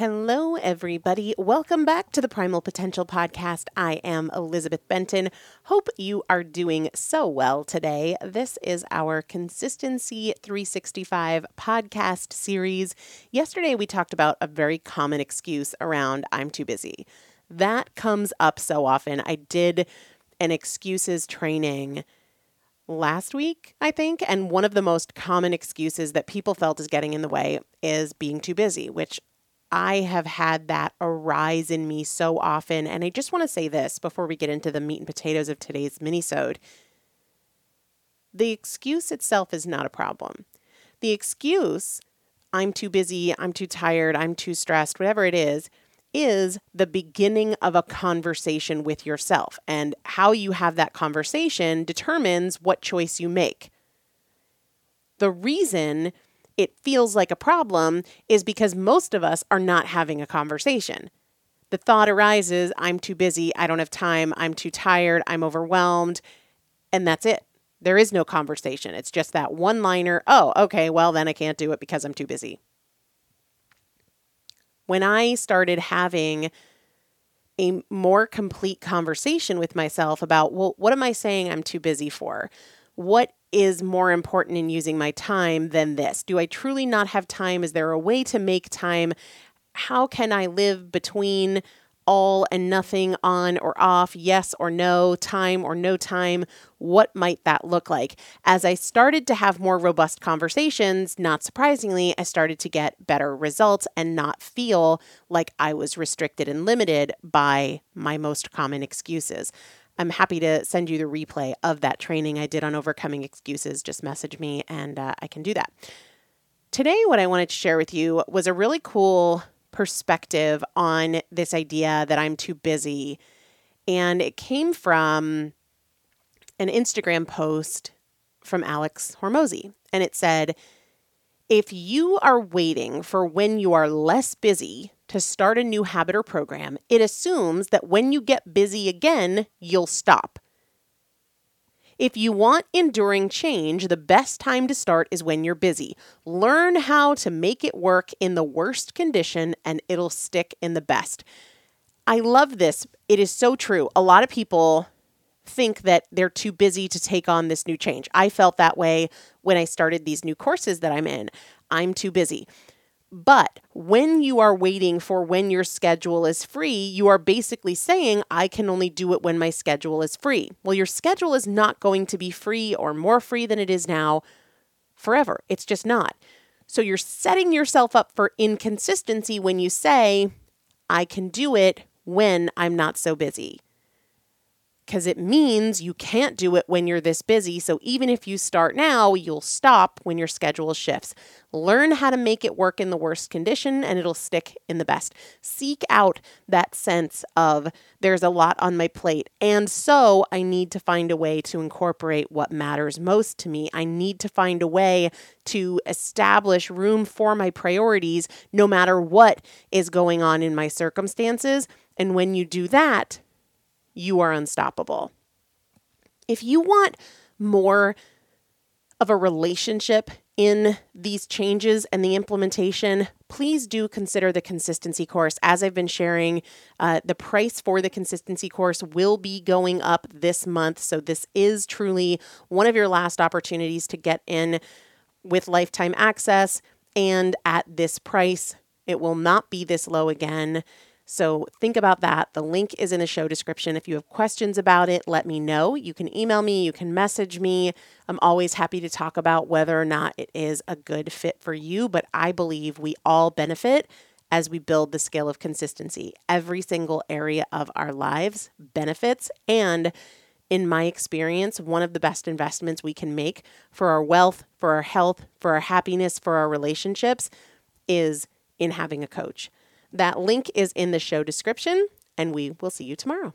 Hello, everybody. Welcome back to the Primal Potential Podcast. I am Elizabeth Benton. Hope you are doing so well today. This is our Consistency 365 podcast series. Yesterday, we talked about a very common excuse around I'm too busy. That comes up so often. I did an excuses training last week, I think. And one of the most common excuses that people felt is getting in the way is being too busy, which I have had that arise in me so often. And I just want to say this before we get into the meat and potatoes of today's minisode. The excuse itself is not a problem. The excuse, I'm too busy, I'm too tired, I'm too stressed, whatever it is, is the beginning of a conversation with yourself. And how you have that conversation determines what choice you make. The reason it feels like a problem is because most of us are not having a conversation. The thought arises I'm too busy, I don't have time, I'm too tired, I'm overwhelmed, and that's it. There is no conversation. It's just that one liner, oh, okay, well, then I can't do it because I'm too busy. When I started having a more complete conversation with myself about, well, what am I saying I'm too busy for? What is more important in using my time than this? Do I truly not have time? Is there a way to make time? How can I live between all and nothing, on or off, yes or no, time or no time? What might that look like? As I started to have more robust conversations, not surprisingly, I started to get better results and not feel like I was restricted and limited by my most common excuses. I'm happy to send you the replay of that training I did on overcoming excuses. Just message me and uh, I can do that. Today, what I wanted to share with you was a really cool perspective on this idea that I'm too busy. And it came from an Instagram post from Alex Hormozi. And it said, if you are waiting for when you are less busy to start a new habit or program, it assumes that when you get busy again, you'll stop. If you want enduring change, the best time to start is when you're busy. Learn how to make it work in the worst condition and it'll stick in the best. I love this. It is so true. A lot of people think that they're too busy to take on this new change. I felt that way when I started these new courses that I'm in. I'm too busy. But when you are waiting for when your schedule is free, you are basically saying, I can only do it when my schedule is free. Well, your schedule is not going to be free or more free than it is now forever. It's just not. So you're setting yourself up for inconsistency when you say, I can do it when I'm not so busy because it means you can't do it when you're this busy. So even if you start now, you'll stop when your schedule shifts. Learn how to make it work in the worst condition and it'll stick in the best. Seek out that sense of there's a lot on my plate. And so I need to find a way to incorporate what matters most to me. I need to find a way to establish room for my priorities no matter what is going on in my circumstances. And when you do that, you are unstoppable. If you want more of a relationship in these changes and the implementation, please do consider the consistency course. As I've been sharing, uh, the price for the consistency course will be going up this month. So, this is truly one of your last opportunities to get in with lifetime access and at this price. It will not be this low again. So think about that. The link is in the show description. If you have questions about it, let me know. You can email me, you can message me. I'm always happy to talk about whether or not it is a good fit for you, but I believe we all benefit as we build the scale of consistency. Every single area of our lives benefits and in my experience, one of the best investments we can make for our wealth, for our health, for our happiness, for our relationships is in having a coach. That link is in the show description, and we will see you tomorrow.